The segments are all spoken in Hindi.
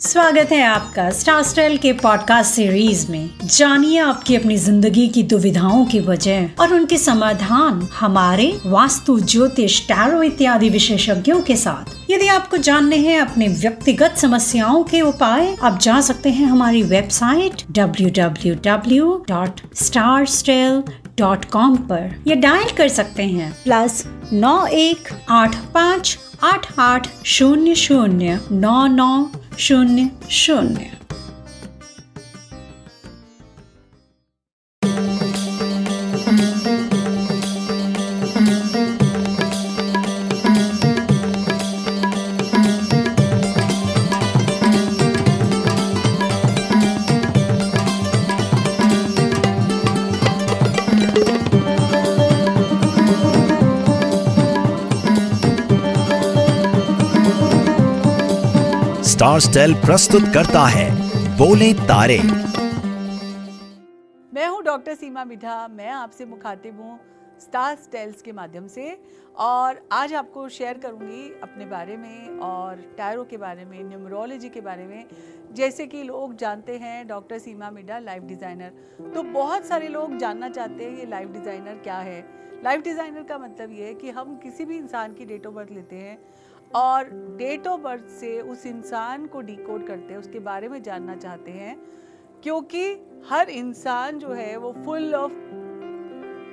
स्वागत है आपका स्टार स्टाइल के पॉडकास्ट सीरीज़ में। जानिए आपकी अपनी ज़िंदगी की दुविधाओं की वजह और उनके समाधान, हमारे वास्तु ज्योतिष टैरो इत्यादि विशेषज्ञों के साथ। यदि आपको जानने हैं अपने व्यक्तिगत समस्याओं के उपाय, आप जा सकते हैं हमारी वेबसाइट www.starstyle.com पर। या डायल कर सकते हैं प्लस नौ एक आठ पाँच आठ आठ शून्य शून्य नौ नौ शून्य शून्य स्टार स्टेल प्रस्तुत करता है। बोले तारे। मैं हूँ डॉक्टर सीमा मिठा। मैं आपसे मुखातिब हूँ स्टार स्टेल्स के माध्यम से और आज आपको शेयर करूँगी अपने बारे में और टायरों के बारे में, न्यूमरोलॉजी के बारे में। जैसे कि लोग जानते हैं doctor Seema Mida life designer. तो बहुत सारे लोग जानना चाहते हैं ये लाइफ डिज़ाइनर क्या है। लाइफ डिज़ाइनर का मतलब ये है कि हम किसी भी इंसान की डेट ऑफ़ बर्थ लेते हैं। और डेट ऑफ़ बर्थ से उस इंसान को डिकोड करते हैं उसके बारे में जानना चाहते हैं क्योंकि हर इंसान जो है वो फुल ऑफ़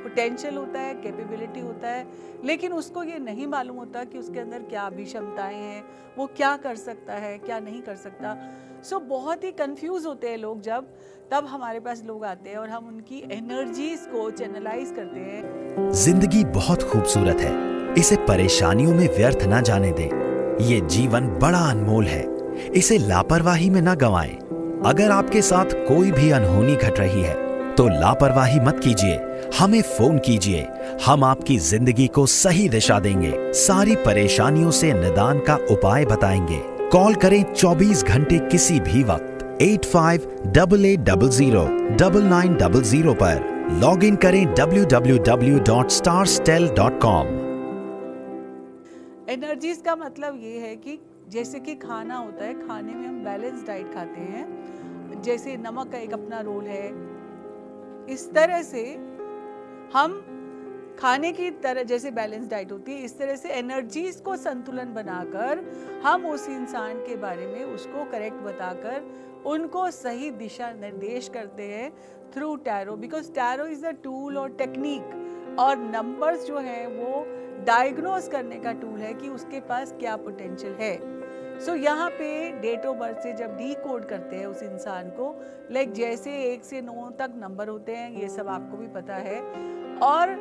पोटेंशियल होता है कैपेबिलिटी होता है लेकिन उसको ये नहीं मालूम होता कि उसके अंदर क्या अभी क्षमताएँ हैं वो क्या कर सकता है क्या नहीं कर सकता। सो so, बहुत ही कंफ्यूज होते हैं लोग जब तब हमारे पास लोग आते हैं और हम उनकी एनर्जीज को चैनलाइज करते हैं। ज़िंदगी बहुत खूबसूरत है। इसे परेशानियों में व्यर्थ न जाने दें। ये जीवन बड़ा अनमोल है। इसे लापरवाही में न गंवाएँ। अगर आपके साथ कोई भी अनहोनी घट रही है तो लापरवाही मत कीजिए। हमें फ़ोन कीजिए। हम आपकी ज़िंदगी को सही दिशा देंगे। सारी परेशानियों से निदान का उपाय बताएँगे। कॉल करें 24 घंटे किसी भी वक्त। Eight five double eight double zero double nine double zero पर लॉग इन करें www.starstel.com एनर्जीज का मतलब ये है कि जैसे कि खाना होता है, खाने में हम बैलेंस डाइट खाते हैं। जैसे नमक का एक अपना रोल है। इस तरह से हम खाने की तरह, जैसे बैलेंस डाइट होती है, इस तरह से एनर्जीज को संतुलन बनाकर हम उस इंसान के बारे में उसको करेक्ट बताकर उनको सही दिशा निर्देश करते हैं through tarot because tarot is a tool और टेक्निक और नंबर्स जो हैं वो डायग्नोज करने का टूल है कि उसके पास क्या पोटेंशियल है। सो so, यहाँ पे डेट ऑफ़ बर्थ से जब डी कोड करते हैं उस इंसान को लाइक जैसे एक से नौ तक नंबर होते हैं ये सब आपको भी पता है। और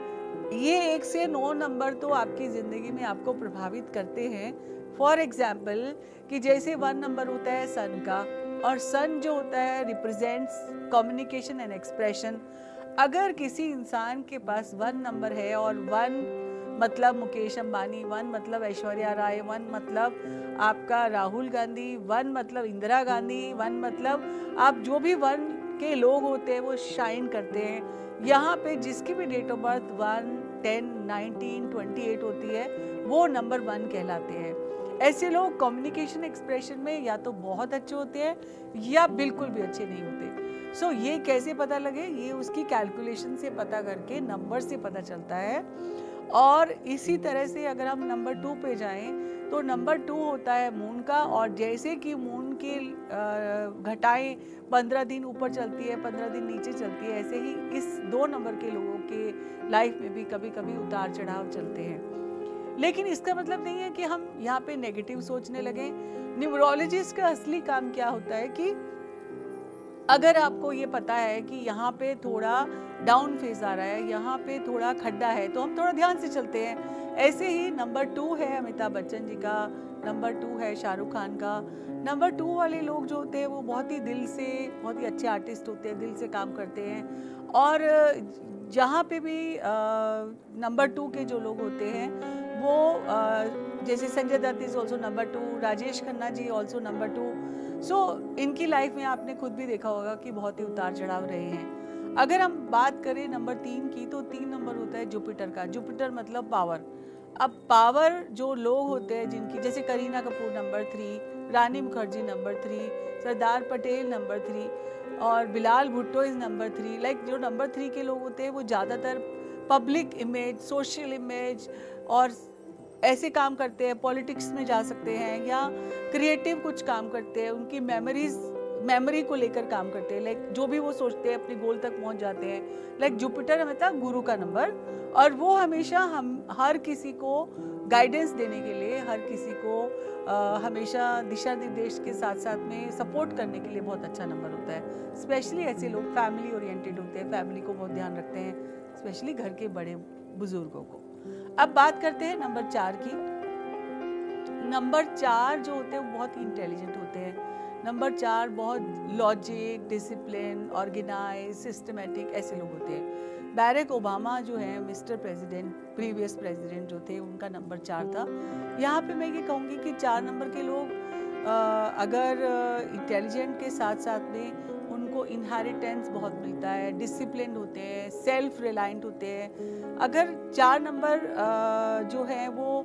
ये एक से नौ नंबर तो आपकी ज़िंदगी में आपको प्रभावित करते हैं। फॉर एग्ज़ाम्पल कि जैसे वन नंबर होता है सन का और सन जो होता है रिप्रेजेंट्स कम्युनिकेशन एंड एक्सप्रेशन अगर किसी इंसान के पास वन नंबर है और वन मतलब मुकेश अंबानी वन मतलब ऐश्वर्या राय वन मतलब आपका राहुल गांधी वन मतलब इंदिरा गांधी वन मतलब आप जो भी वन के लोग होते हैं, वो शाइन करते हैं। यहाँ पे जिसकी भी date of birth one ten nineteen twenty eight होती है वो नंबर वन कहलाते हैं। ऐसे लोग कम्युनिकेशन एक्सप्रेशन में या तो बहुत अच्छे होते हैं या बिल्कुल भी अच्छे नहीं होते। सो so, ये कैसे पता लगे? ये उसकी कैलकुलेशन से पता करके नंबर से पता चलता है। और इसी तरह से अगर हम नंबर टू पे जाएँ तो नंबर टू होता है मून का और जैसे कि मून की घटाएँ पंद्रह दिन ऊपर चलती है, पंद्रह दिन नीचे चलती है, ऐसे ही इस दो नंबर के लोगों के लाइफ में भी कभी कभी उतार चढ़ाव चलते हैं। लेकिन इसका मतलब नहीं है कि हम यहाँ पे नेगेटिव सोचने लगे। न्यूमरोलॉजिस्ट का असली काम क्या होता है कि अगर आपको ये पता है कि यहाँ पे थोड़ा डाउन फ़ेज़ आ रहा है, यहाँ पे थोड़ा खड्डा है तो हम थोड़ा ध्यान से चलते हैं। ऐसे ही नंबर टू है अमिताभ बच्चन जी का नंबर टू है शाहरुख खान का। नंबर टू वाले लोग जो होते हैं, वो बहुत ही दिल से, बहुत ही अच्छे आर्टिस्ट होते हैं, दिल से काम करते हैं। और जहाँ पे भी नंबर टू के जो लोग होते हैं वो आ, जैसे Sanjay Dutt is also number two Rajesh Khanna ji also number two so इनकी लाइफ में आपने खुद भी देखा होगा कि बहुत ही उतार चढ़ाव रहे हैं. अगर हम बात करें नंबर तीन की तो तीन नंबर होता है जुपिटर का. जुपिटर मतलब पावर अब पावर जो लोग होते हैं जिनकी जैसे Kareena Kapoor number three Rani Mukherjee number three Sardar Patel number three और Bilawal Bhutto is number three like जो नंबर थ्री के लोग होते हैं, वो ज़्यादातर पब्लिक इमेज सोशल इमेज और ऐसे काम करते हैं पॉलिटिक्स में जा सकते हैं या क्रिएटिव कुछ काम करते हैं, उनकी मेमोरीज मेमोरी को लेकर काम करते हैं. लाइक जो भी वो सोचते हैं, अपने गोल तक पहुँच जाते हैं. लाइक जुपिटर हमें था, गुरु का नंबर और वो हमेशा हम, हर किसी को गाइडेंस देने के लिए, हर किसी को हमेशा दिशा निर्देश के साथ साथ में सपोर्ट करने के लिए बहुत अच्छा नंबर होता है। स्पेशली ऐसे लोग फैमिली ओरिएंटेड होते हैं फैमिली को बहुत ध्यान रखते हैं स्पेशली घर के बड़े बुज़ुर्गों को। अब बात करते हैं नंबर चार की। नंबर चार जो होते हैं वो बहुत इंटेलिजेंट होते हैं। नंबर चार बहुत लॉजिक डिसिप्लिन ऑर्गेनाइज सिस्टमेटिक ऐसे लोग होते हैं। बैरक ओबामा जो है, मिस्टर प्रेसिडेंट, प्रीवियस प्रेसिडेंट जो थे, उनका नंबर चार था। यहाँ पे मैं ये कहूँगी कि चार नंबर के लोग अगर इंटेलिजेंट के साथ साथ में उनको इनहेरिटेंस बहुत मिलता है डिसिप्लिन होते हैं सेल्फ रिलायंट होते हैं। अगर चार नंबर जो है, वो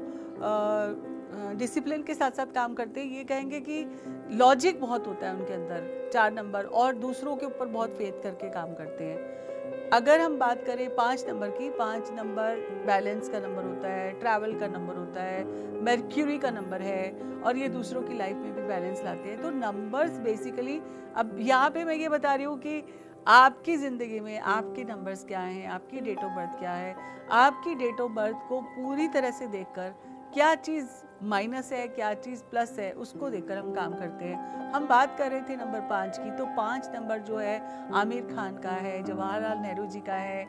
डिसिप्लिन के साथ साथ काम करते हैं, ये कहेंगे कि लॉजिक बहुत होता है उनके अंदर, चार नंबर, और दूसरों के ऊपर बहुत फेथ करके काम करते हैं। अगर हम बात करें पाँच नंबर की, पाँच नंबर बैलेंस का नंबर होता है, ट्रैवल का नंबर होता है मर्क्यूरी का नंबर है और ये दूसरों की लाइफ में भी बैलेंस लाते हैं तो नंबर्स बेसिकली अब यहाँ पे मैं ये बता रही हूँ कि आपकी ज़िंदगी में आपके नंबर्स क्या हैं, आपकी डेट ऑफ़ बर्थ क्या है, आपकी डेट ऑफ़ बर्थ को पूरी तरह से देखकर क्या चीज़ माइनस है, क्या चीज़ प्लस है, उसको देखकर हम काम करते हैं। हम बात कर रहे थे नंबर पाँच की तो पाँच नंबर जो है, आमिर खान का है, जवाहरलाल नेहरू जी का है,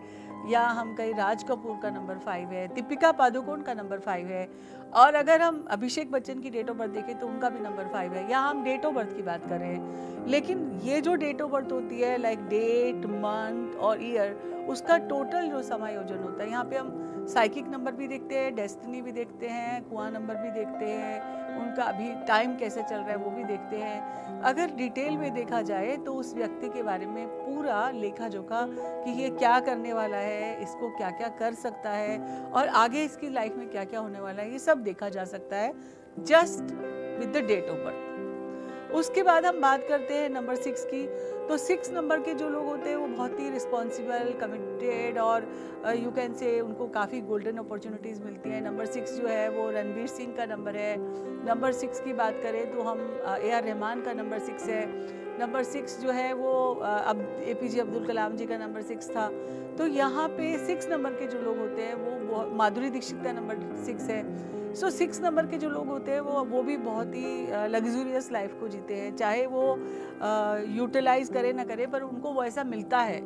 या हम कहीं राज कपूर का नंबर फाइव है, दीपिका पादुकोण का नंबर फाइव है। और अगर हम अभिषेक बच्चन की डेट ऑफ़ बर्थ देखें तो उनका भी नंबर फाइव है। या हम डेट ऑफ़ बर्थ की बात कर रहे हैं। लेकिन ये जो डेट ऑफ़ बर्थ होती है लाइक डेट मंथ और ईयर उसका टोटल जो समायोजन होता है, यहाँ पे हम साइकिक नंबर भी देखते हैं डेस्टिनी भी देखते हैं, कुआँ नंबर भी देखते हैं, उनका अभी टाइम कैसे चल रहा है वो भी देखते हैं। अगर डिटेल में देखा जाए तो उस व्यक्ति के बारे में पूरा लेखा जोखा कि ये क्या करने वाला है, इसको क्या क्या कर सकता है और आगे इसकी लाइफ में क्या क्या होने वाला है, ये सब देखा जा सकता है just with the date of birth उसके बाद हम बात करते हैं नंबर सिक्स की तो सिक्स नंबर के जो लोग होते हैं, वो बहुत ही रिस्पॉन्सिबल कमिटेड और यू कैन से उनको काफ़ी गोल्डन अपॉर्चुनिटीज़ मिलती हैं। नंबर सिक्स जो है, वो रणवीर सिंह का नंबर है। नंबर सिक्स की बात करें तो हम ए आर रहमान का नंबर सिक्स है। नंबर सिक्स जो है, वो अब ए पी जे अब्दुल कलाम जी का नंबर सिक्स था। तो यहाँ पे सिक्स नंबर के जो लोग होते हैं, वो माधुरी दीक्षित का नंबर सिक्स है। सो सिक्स नंबर के जो लोग होते हैं, वो वो भी बहुत ही लग्जूरियस लाइफ को जीते हैं। चाहे वो यूटिलाइज करे ना करे, पर उनको वैसा मिलता है।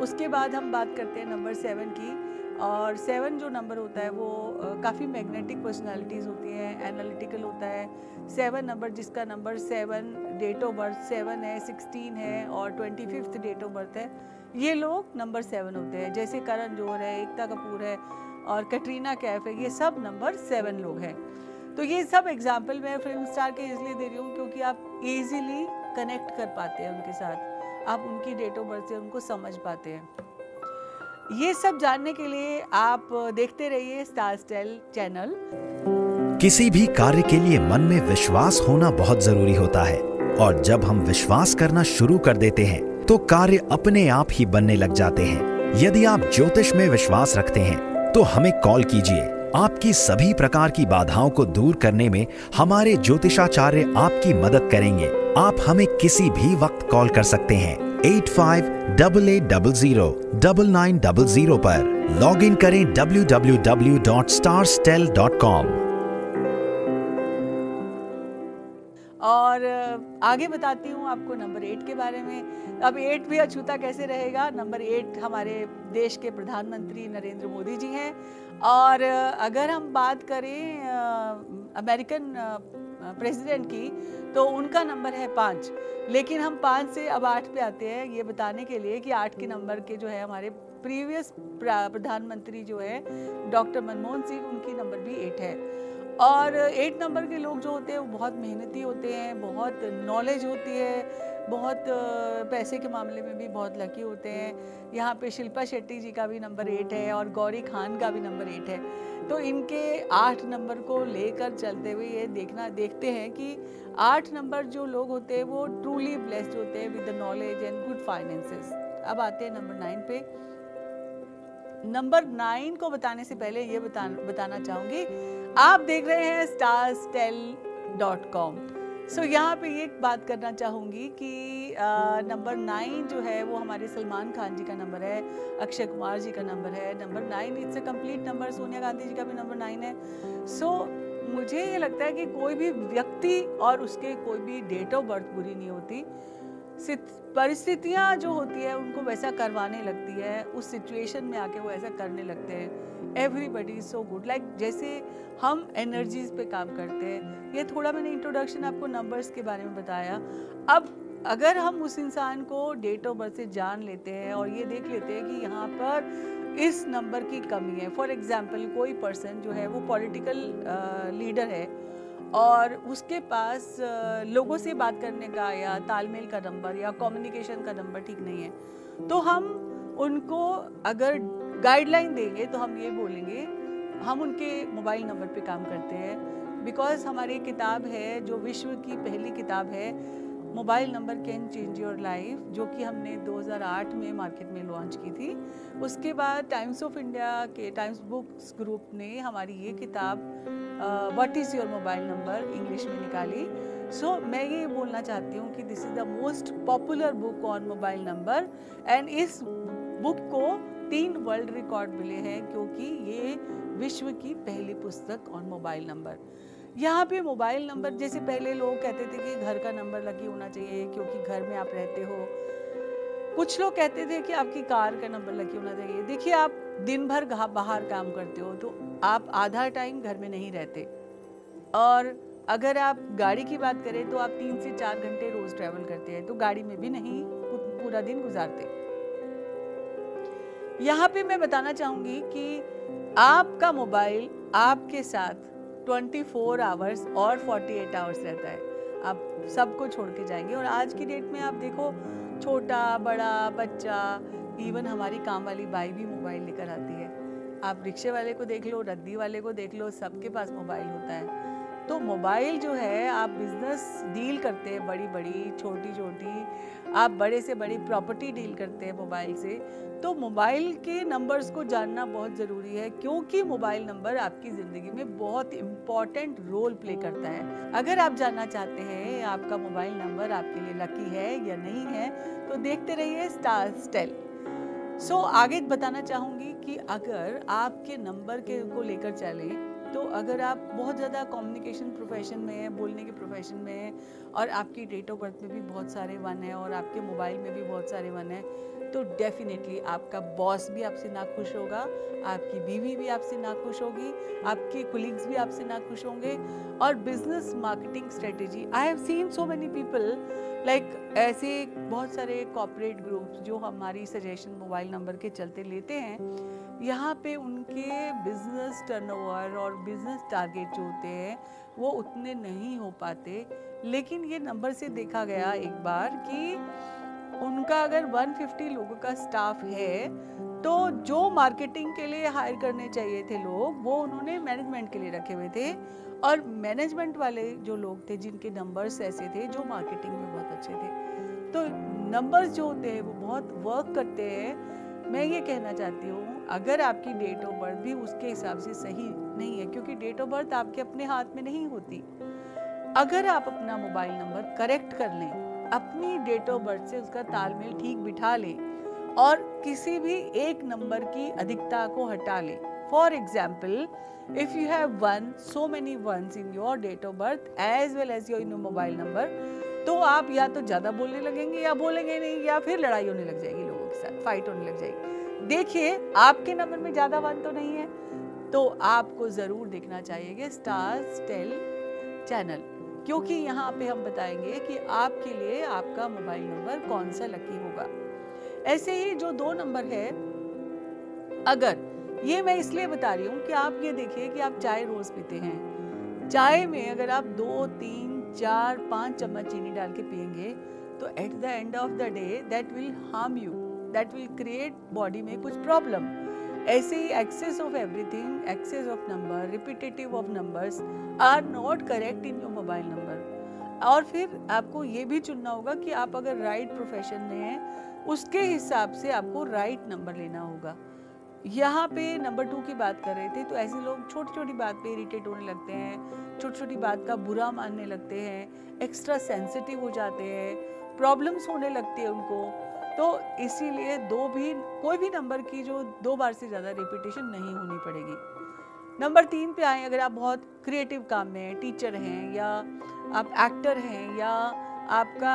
उसके बाद हम बात करते हैं नंबर सेवन की। और सेवन जो नंबर होता है, वो काफ़ी मैग्नेटिक पर्सनालिटीज़ होती हैं एनालिटिकल होता है। सेवन नंबर जिसका number seven date of birth seven है सिक्सटीन है और twenty fifth date of birth है, ये लोग नंबर सेवन होते हैं। जैसे करण जोहर है, एकता कपूर है और कटरीना कैफ है, ये सब नंबर सेवन लोग हैं। तो ये सब एग्ज़ाम्पल मैं फ़िल्म स्टार के इसलिए दे रही हूँ क्योंकि आप इजीली कनेक्ट कर पाते हैं उनके साथ। आप उनकी डेट ऑफ़ बर्थ से उनको समझ पाते हैं। ये सब जानने के लिए आप देखते रहिए स्टार स्टाइल चैनल किसी भी कार्य के लिए मन में विश्वास होना बहुत ज़रूरी होता है। और जब हम विश्वास करना शुरू कर देते हैं तो कार्य अपने आप ही बनने लग जाते हैं। यदि आप ज्योतिष में विश्वास रखते हैं तो हमें कॉल कीजिए। आपकी सभी प्रकार की बाधाओं को दूर करने में हमारे ज्योतिषाचार्य आपकी मदद करेंगे। आप हमें किसी भी वक्त कॉल कर सकते हैं। Eight five double eight double zero double nine double zero पर लॉग इन करें W W W dot Star Stel dot com. और आगे बताती हूँ आपको नंबर एट के बारे में। अब एट भी अछूता कैसे रहेगा? नंबर एट हमारे देश के प्रधानमंत्री नरेंद्र मोदी जी हैं। और, अगर हम बात करें अमेरिकन प्रेसिडेंट की तो उनका नंबर है पाँच। लेकिन हम पाँच से अब आठ पे आते हैं, ये बताने के लिए कि आठ के नंबर के जो है हमारे प्रीवियस प्रधानमंत्री जो है, डॉक्टर मनमोहन सिंह, उनकी नंबर भी एट है। और एट नंबर के लोग जो होते हैं वो बहुत मेहनती होते हैं बहुत नॉलेज होती है बहुत पैसे के मामले में भी बहुत लकी होते हैं। यहाँ पे शिल्पा शेट्टी जी का भी नंबर एट है और गौरी खान का भी नंबर एट है। तो इनके आठ नंबर को लेकर चलते हुए ये देखना देखते हैं कि आठ नंबर जो लोग होते हैं वो ट्रूली ब्लेस्ड होते हैं with knowledge and good finances अब आते हैं नंबर नाइन पे। नंबर नाइन को बताने से पहले ये बता, बताना चाहूँगी आप देख रहे हैं Stars Tel dot com so यहाँ पे ये बात करना चाहूँगी कि नंबर नाइन जो है वो हमारे सलमान खान जी का नंबर है अक्षय कुमार जी का नंबर है number nine it's a complete number Sonia Gandhi ji का भी नंबर नाइन है। सो so, मुझे ये लगता है कि कोई भी व्यक्ति और उसके कोई भी डेट ऑफ़ बर्थ बुरी नहीं होती। परिस्थितियाँ जो होती है, उनको वैसा करवाने लगती है, उस सिचुएशन में आके वो ऐसा करने लगते हैं। Everybody is so good like जैसे हम एनर्जीज पे काम करते हैं, ये थोड़ा मैंने इंट्रोडक्शन आपको नंबर्स के बारे में बताया। अब अगर हम उस इंसान को डेट ऑफ़ बर्थ से जान लेते हैं और ये देख लेते हैं कि यहाँ पर इस नंबर की कमी है। फॉर एग्ज़ाम्पल कोई पर्सन जो है, वो पॉलिटिकल लीडर है और उसके पास लोगों से बात करने का या तालमेल का नंबर या कम्युनिकेशन का नंबर ठीक नहीं है। तो हम उनको अगर गाइडलाइन देंगे तो हम ये बोलेंगे, हम उनके मोबाइल नंबर पे काम करते हैं। बिकॉज़ हमारी किताब है, जो विश्व की पहली किताब है mobile number can change your life जो कि हमने 2008 में मार्केट में लॉन्च की थी। उसके बाद टाइम्स ऑफ़ इंडिया के टाइम्स बुक्स ग्रुप ने हमारी ये किताब what is your mobile number English में निकाली। सो so, मैं ये बोलना चाहती हूँ कि this is the most popular book on mobile number and इस बुक को तीन वर्ल्ड रिकॉर्ड मिले हैं क्योंकि ये विश्व की पहली पुस्तक ऑन मोबाइल नंबर यहाँ पे मोबाइल नंबर जैसे पहले लोग कहते थे कि घर का नंबर लगी होना चाहिए क्योंकि घर में आप रहते हो। कुछ लोग कहते थे कि आपकी कार का नंबर लगी होना चाहिए। देखिए आप दिन भर बाहर काम करते हो तो आप आधा टाइम घर में नहीं रहते। और अगर आप गाड़ी की बात करें तो आप तीन से चार घंटे रोज ट्रैवल करते हैं तो गाड़ी में भी नहीं पूरा दिन गुजारते। यहाँ पे मैं बताना चाहूँगी कि आपका मोबाइल आपके साथ 24 फोर आवर्स और 48 आवर्स रहता है। आप सबको छोड़ के जाएँगे। और आज की डेट में आप देखो, छोटा, बड़ा, बच्चा इवन हमारी काम वाली बाई भी मोबाइल लेकर आती है। आप रिक्शे वाले को देख लो, रद्दी वाले को देख लो, सबके पास मोबाइल होता है। तो मोबाइल जो है, आप बिज़नेस डील करते हैं बड़ी बड़ी छोटी छोटी आप बड़े से बड़ी प्रॉपर्टी डील करते हैं मोबाइल से। तो मोबाइल के नंबर्स को जानना बहुत ज़रूरी है, क्योंकि मोबाइल नंबर आपकी ज़िंदगी में बहुत इंपॉर्टेंट रोल प्ले करता है। अगर आप जानना चाहते हैं, आपका मोबाइल नंबर आपके लिए लकी है या नहीं है तो देखते रहिए स्टार स्टेल सो so, आगे बताना चाहूँगी कि अगर आपके नंबर के को लेकर चलें तो अगर आप बहुत ज़्यादा कम्युनिकेशन प्रोफेशन में है बोलने के प्रोफेशन में है और आपकी डेट ऑफ़ बर्थ में भी बहुत सारे वन है और आपके मोबाइल में भी बहुत सारे वन है तो डेफिनेटली आपका बॉस भी आपसे ना खुश होगा आपकी बीवी भी आपसे ना खुश होगी आपके कुलीग्स भी आपसे ना खुश होंगे और business marketing strategy I have seen so many people like ऐसे बहुत सारे कॉपरेट ग्रुप्स जो हमारी सजेशन मोबाइल नंबर के चलते लेते हैं, यहाँ पे उनके बिज़नेस टर्नओवर और बिज़नेस टारगेट जो होते हैं, वो उतने नहीं हो पाते। लेकिन ये नंबर से देखा गया एक बार कि उनका अगर 150 लोगों का स्टाफ है तो जो मार्केटिंग के लिए हायर करने चाहिए थे लोग, वो उन्होंने मैनेजमेंट के लिए रखे हुए थे। और मैनेजमेंट वाले जो लोग थे, जिनके नंबर्स ऐसे थे, जो मार्केटिंग में बहुत अच्छे थे। तो नंबर्स जो होते हैं, वो बहुत वर्क करते हैं। मैं ये कहना चाहती हूँ, अगर आपकी डेट ऑफ़ बर्थ भी उसके हिसाब से सही नहीं है, क्योंकि डेट ऑफ़ बर्थ आपके अपने हाथ में नहीं होती। अगर आप अपना मोबाइल नंबर करेक्ट कर लें, अपनी डेट ऑफ़ बर्थ से उसका तालमेल ठीक बिठा ले, और किसी भी एक नंबर की अधिकता को हटा ले। For example if you have one so many ones in your date of birth as well as your mobile number तो आप या तो ज़्यादा बोलने लगेंगे या बोलेंगे नहीं, या फिर लड़ाई होने लग जाएगी लोगों के साथ फाइट होने लग जाएगी। देखिए, आपके नंबर में ज़्यादा वन तो नहीं है तो आपको ज़रूर देखना चाहिए स्टार स्टेल चैनल क्योंकि यहाँ पे हम बताएँगे कि आपके लिए आपका मोबाइल नंबर कौन सा लकी होगा। ऐसे ही जो दो नंबर है, अगर, ये मैं इसलिए बता रही हूँ कि आप ये देखिए कि आप चाय रोज पीते हैं। चाय में अगर आप दो, तीन चार पाँच चम्मच चीनी डाल के पियेंगे तो at the end of the day that will harm you that will create body में कुछ प्रॉब्लम ऐसे ही excess of everything excess of number repetitive of numbers are not correct in your mobile number और फिर आपको ये भी चुनना होगा कि आप अगर राइट right प्रोफेशन में हैं, उसके हिसाब से आपको राइट right नंबर लेना होगा। यहाँ पे नंबर टू की बात कर रहे थे तो ऐसे लोग छोटी छोटी बात पे इरिटेट होने लगते हैं। छोटी छोटी बात का बुरा मानने लगते हैं एक्स्ट्रा सेंसिटिव हो जाते हैं प्रॉब्लम्स होने लगती है उनको। तो इसीलिए दो भी, कोई भी नंबर की जो दो बार से ज़्यादा रिपीटेशन नहीं होनी पड़ेगी। नंबर तीन पे आए, अगर आप बहुत क्रिएटिव काम में हैं टीचर हैं या आप एक्टर हैं या आपका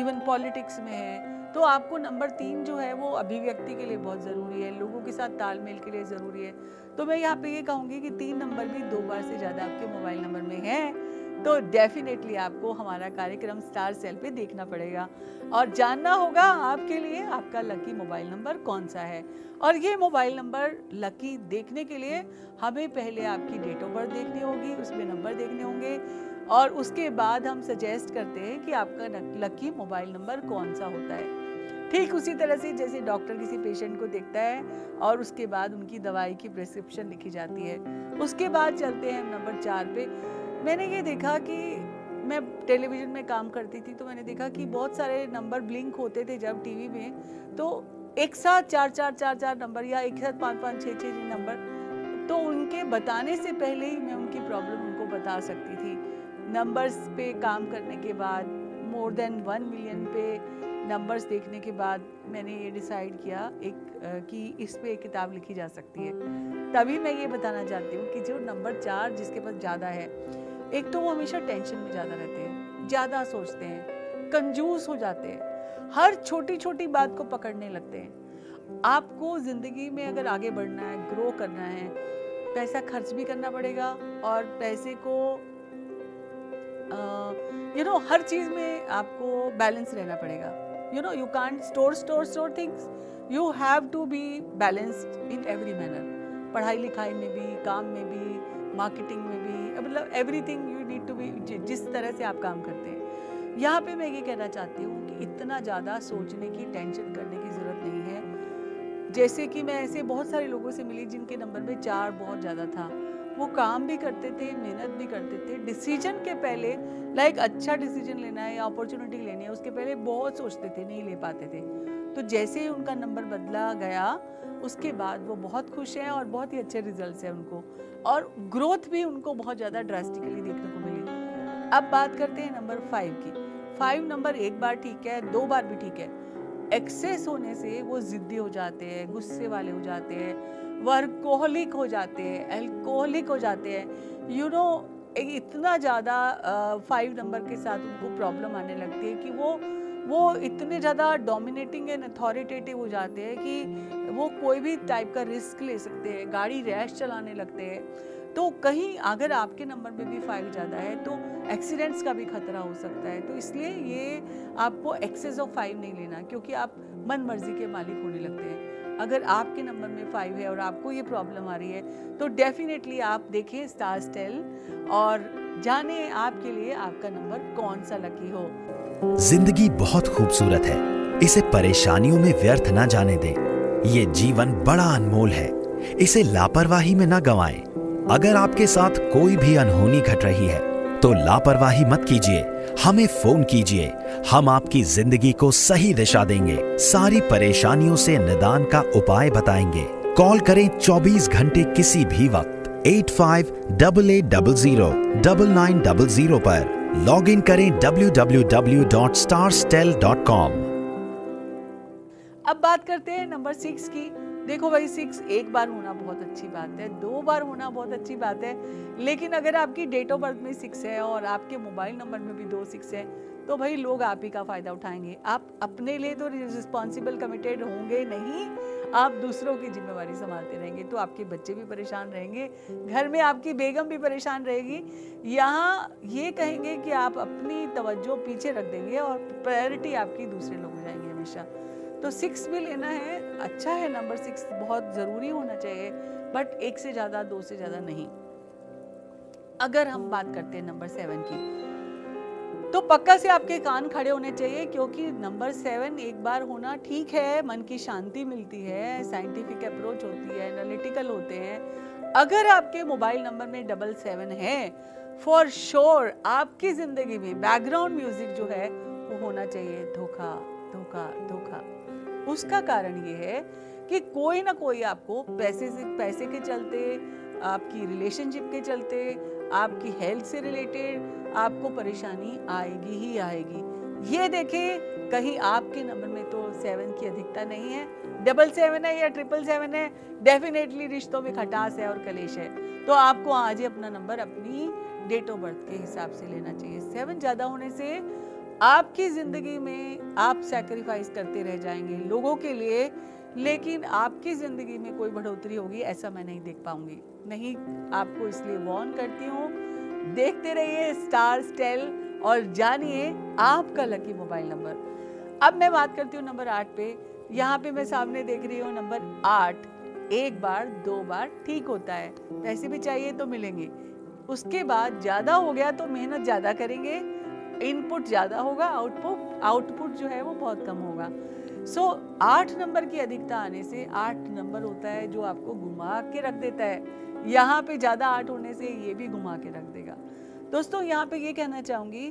इवन पॉलिटिक्स में है तो आपको नंबर तीन जो है वो अभिव्यक्ति के लिए बहुत ज़रूरी है, लोगों के साथ तालमेल के लिए ज़रूरी है। तो मैं यहाँ पे ये कहूँगी कि तीन नंबर भी दो बार से ज़्यादा आपके मोबाइल नंबर में है तो डेफिनेटली आपको हमारा कार्यक्रम स्टार सेल पे देखना पड़ेगा। और जानना होगा आपके लिए आपका लकी मोबाइल नंबर कौन सा है। और ये मोबाइल नंबर लकी देखने के लिए हमें पहले आपकी डेट ऑफ़ बर्थ देखनी होगी, उसमें नंबर देखने होंगे। और उसके बाद हम सजेस्ट करते हैं कि आपका लकी मोबाइल नंबर कौन सा होता है। ठीक उसी तरह से जैसे डॉक्टर किसी पेशेंट को देखता है और उसके बाद उनकी दवाई की प्रिस्क्रिप्शन लिखी जाती है। उसके बाद चलते हैं नंबर चार पे। मैंने ये देखा कि मैं टेलीविज़न में काम करती थी तो मैंने देखा कि बहुत सारे नंबर ब्लिंक होते थे जब टीवी में। तो एक साथ चार चार चार चार नंबर या एक साथ पाँच पाँच छः छः नंबर तो उनके बताने से पहले ही मैं उनकी प्रॉब्लम उनको बता सकती थी। नंबर्स पे काम करने के बाद मोर देन वन मिलियन पे नंबर्स देखने के बाद मैंने ये डिसाइड किया एक कि इस पे एक किताब लिखी जा सकती है। तभी मैं ये बताना चाहती हूँ कि जो नंबर चार जिसके पास ज़्यादा है, एक तो वो हमेशा टेंशन में ज़्यादा रहते हैं, ज़्यादा सोचते हैं, कंजूस हो जाते हैं, हर छोटी छोटी बात को पकड़ने लगते हैं। आपको ज़िंदगी में अगर आगे बढ़ना है ग्रो करना है, पैसा खर्च भी करना पड़ेगा और पैसे को यू नो हर चीज़ में आपको बैलेंस रहना पड़ेगा। You know you can't store store store things. You have to be balanced in every manner. पढ़ाई लिखाई में भी, काम में भी मार्केटिंग में भी मतलब everything you need to be जिस तरह से आप काम करते हैं। यहाँ पे मैं ये कहना चाहती हूँ कि इतना ज़्यादा सोचने की टेंशन करने की ज़रूरत नहीं है। जैसे कि मैं ऐसे बहुत सारे लोगों से मिली जिनके नंबर में चार बहुत ज़्यादा था। वो काम भी करते थे, मेहनत भी करते थे। डिसीज़न के पहले लाइक अच्छा डिसीज़न लेना है या अपॉर्चुनिटी लेनी है, उसके पहले बहुत सोचते थे, नहीं ले पाते थे। तो जैसे ही उनका नंबर बदला गया, उसके बाद वो बहुत खुश हैं और बहुत ही अच्छे रिज़ल्ट हैं उनको। और ग्रोथ भी उनको बहुत ज़्यादा ड्रास्टिकली देखने को मिली। अब बात करते हैं नंबर फाइव की। फाइव नंबर एक बार ठीक है, दो बार भी ठीक है। एक्सेस होने से वो ज़िद्दी हो जाते हैं, गुस्से वाले हो जाते हैं। वर्कोहलिक हो जाते हैं एल्कोहलिक हो जाते हैं। यू नो इतना ज़्यादा फाइव नंबर के साथ उनको प्रॉब्लम आने लगती है कि वो वो इतने ज़्यादा डोमिनेटिंग एंड अथॉरिटेटिव हो जाते हैं कि वो कोई भी टाइप का रिस्क ले सकते हैं, गाड़ी रैश चलाने लगते हैं। तो कहीं अगर आपके नंबर में भी फाइव ज़्यादा है तो एक्सीडेंट्स का भी खतरा हो सकता है। तो इसलिए ये आपको एक्सेस ऑफ़ फाइव नहीं लेना, क्योंकि आप मन मर्ज़ी के मालिक होने लगते हैं। अगर आपके नंबर में फाइव है और आपको ये प्रॉब्लम आ रही है तो डेफिनेटली आप देखें स्टार स्टेल और जाने आपके लिए आपका नंबर कौन सा लकी हो। ज़िंदगी बहुत खूबसूरत है। इसे परेशानियों में व्यर्थ न जाने दें। ये जीवन बड़ा अनमोल है। इसे लापरवाही में न गवाएँ। अगर आपके साथ कोई भी अनहोनी घट रही है तो लापरवाही मत कीजिए। हमें फ़ोन कीजिए। हम आपकी ज़िंदगी को सही दिशा देंगे। सारी परेशानियों से निदान का उपाय बताएँगे। कॉल करें 24 घंटे किसी भी वक्त। Eight five double eight double zero double nine double zero पर लॉग इन करें W W W dot Star Stel dot com. अब बात करते हैं नंबर सिक्स की। देखो भाई सिक्स एक बार होना बहुत अच्छी बात है, दो बार होना बहुत अच्छी बात है, लेकिन अगर आपकी डेट ऑफ़ बर्थ में सिक्स है और आपके मोबाइल नंबर में भी दो सिक्स है तो भाई लोग आप ही का फ़ायदा उठाएँगे। आप अपने लिए तो रिस्पॉन्सिबल कमिटेड होंगे नहीं, आप दूसरों की जिम्मेवारी संभालते रहेंगे तो आपके बच्चे भी परेशान रहेंगे, घर में आपकी बेगम भी परेशान रहेगी। यहाँ ये कहेंगे कि आप अपनी तवज्जो पीछे रख देंगे और प्रायोरिटी आपकी दूसरे लोग जाएँगे हमेशा। तो सिक्स भी लेना है अच्छा है नंबर सिक्स बहुत ज़रूरी होना चाहिए बट एक से ज़्यादा दो से ज़्यादा नहीं। अगर हम बात करते हैं नंबर सेवन की तो पक्का से आपके कान खड़े होने चाहिए क्योंकि नंबर सेवन एक बार होना ठीक है मन की शांति मिलती है साइंटिफिक अप्रोच होती है एनालिटिकल होते हैं। अगर आपके मोबाइल नंबर में डबल सेवन है फॉर श्योर sure, आपकी ज़िंदगी में बैकग्राउंड म्यूज़िक जो है वो होना चाहिए धोखा धोखा धोखा। उसका कारण ये है कि कोई ना कोई आपको पैसे से, पैसे के चलते, आपकी रिलेशनशिप के चलते, आपकी हेल्थ से रिलेटेड आपको परेशानी आएगी ही आएगी। ये देखें, कहीं आपके नंबर में तो सेवन की अधिकता नहीं है डबल सेवन है या ट्रिपल सेवन है डेफिनेटली रिश्तों में खटास है और कलेश है। तो आपको आज ही अपना नंबर अपनी डेट ऑफ़ बर्थ के हिसाब से लेना चाहिए। सेवन ज़्यादा होने से आपकी ज़िंदगी में आप सेक्रीफाइस करते रह जाएँगे लोगों के लिए, लेकिन आपकी ज़िंदगी में कोई बढ़ोतरी होगी ऐसा मैं नहीं देख पाऊँगी। नहीं, आपको इसलिए वॉर्न करती हूँ, देखते रहिए स्टार स्टेल और जानिए आपका लकी मोबाइल नंबर अब मैं बात करती हूँ नंबर आठ पे। यहाँ पे मैं सामने देख रही हूँ नंबर आठ। एक बार, दो बार ठीक होता है। पैसे भी चाहिए तो मिलेंगे। उसके बाद ज़्यादा हो गया तो मेहनत ज़्यादा करेंगे। इनपुट ज़्यादा होगा आउटपुट आउटपुट जो है वो बहुत कम होगा। सो आठ नंबर की अधिकता आने से आठ नंबर होता है जो आपको घुमा के रख देता है। यहाँ पे ज़्यादा आठ होने से ये भी घुमा के रख देगा। दोस्तों, यहाँ पे ये कहना चाहूँगी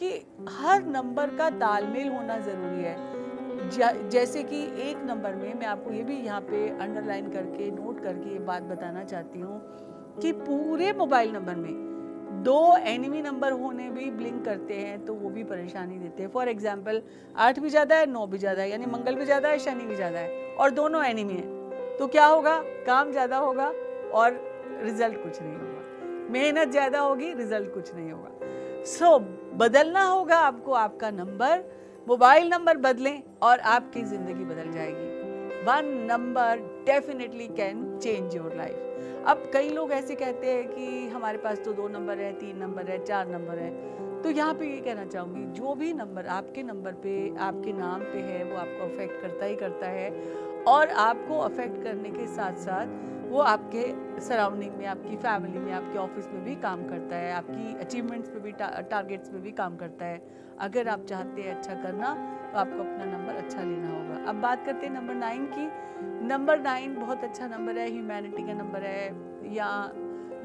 कि हर नंबर का तालमेल होना ज़रूरी है। जैसे कि एक नंबर में मैं आपको ये भी यहाँ पे अंडरलाइन करके नोट करके ये बात बताना चाहती हूँ कि पूरे मोबाइल नंबर में दो एनिमी नंबर होने भी ब्लिंक करते हैं तो वो भी परेशानी देते हैं। फॉर एग्ज़ाम्पल आठ भी ज़्यादा है नौ भी ज़्यादा है यानी मंगल भी ज़्यादा है शनि भी ज़्यादा है और दोनों एनिमी है। तो क्या होगा? काम ज़्यादा होगा और रिज़ल्ट कुछ नहीं होगा। मेहनत ज़्यादा होगी रिज़ल्ट कुछ नहीं होगा। सो so, बदलना होगा आपको आपका नंबर मोबाइल नंबर बदलें और आपकी ज़िंदगी बदल जाएगी। One number definitely can change your life अब कई लोग ऐसे कहते हैं कि हमारे पास तो दो नंबर है, तीन नंबर है, चार नंबर है। तो यहाँ पे ये कहना चाहूँगी, जो भी नंबर आपके नंबर पे, आपके नाम पे है, वो आपको अफेक्ट करता ही करता है। और आपको अफेक्ट करने के साथ साथ वो आपके सराउंडिंग में, आपकी फैमिली में, आपके ऑफ़िस में भी काम करता है। आपकी अचीवमेंट्स पे भी टारगेट्स पे भी काम करता है। अगर आप चाहते हैं अच्छा करना तो आपको अपना नंबर अच्छा लेना होगा। अब बात करते हैं नंबर नाइन की। नंबर नाइन बहुत अच्छा नंबर है ह्यूमैनिटी का नंबर है या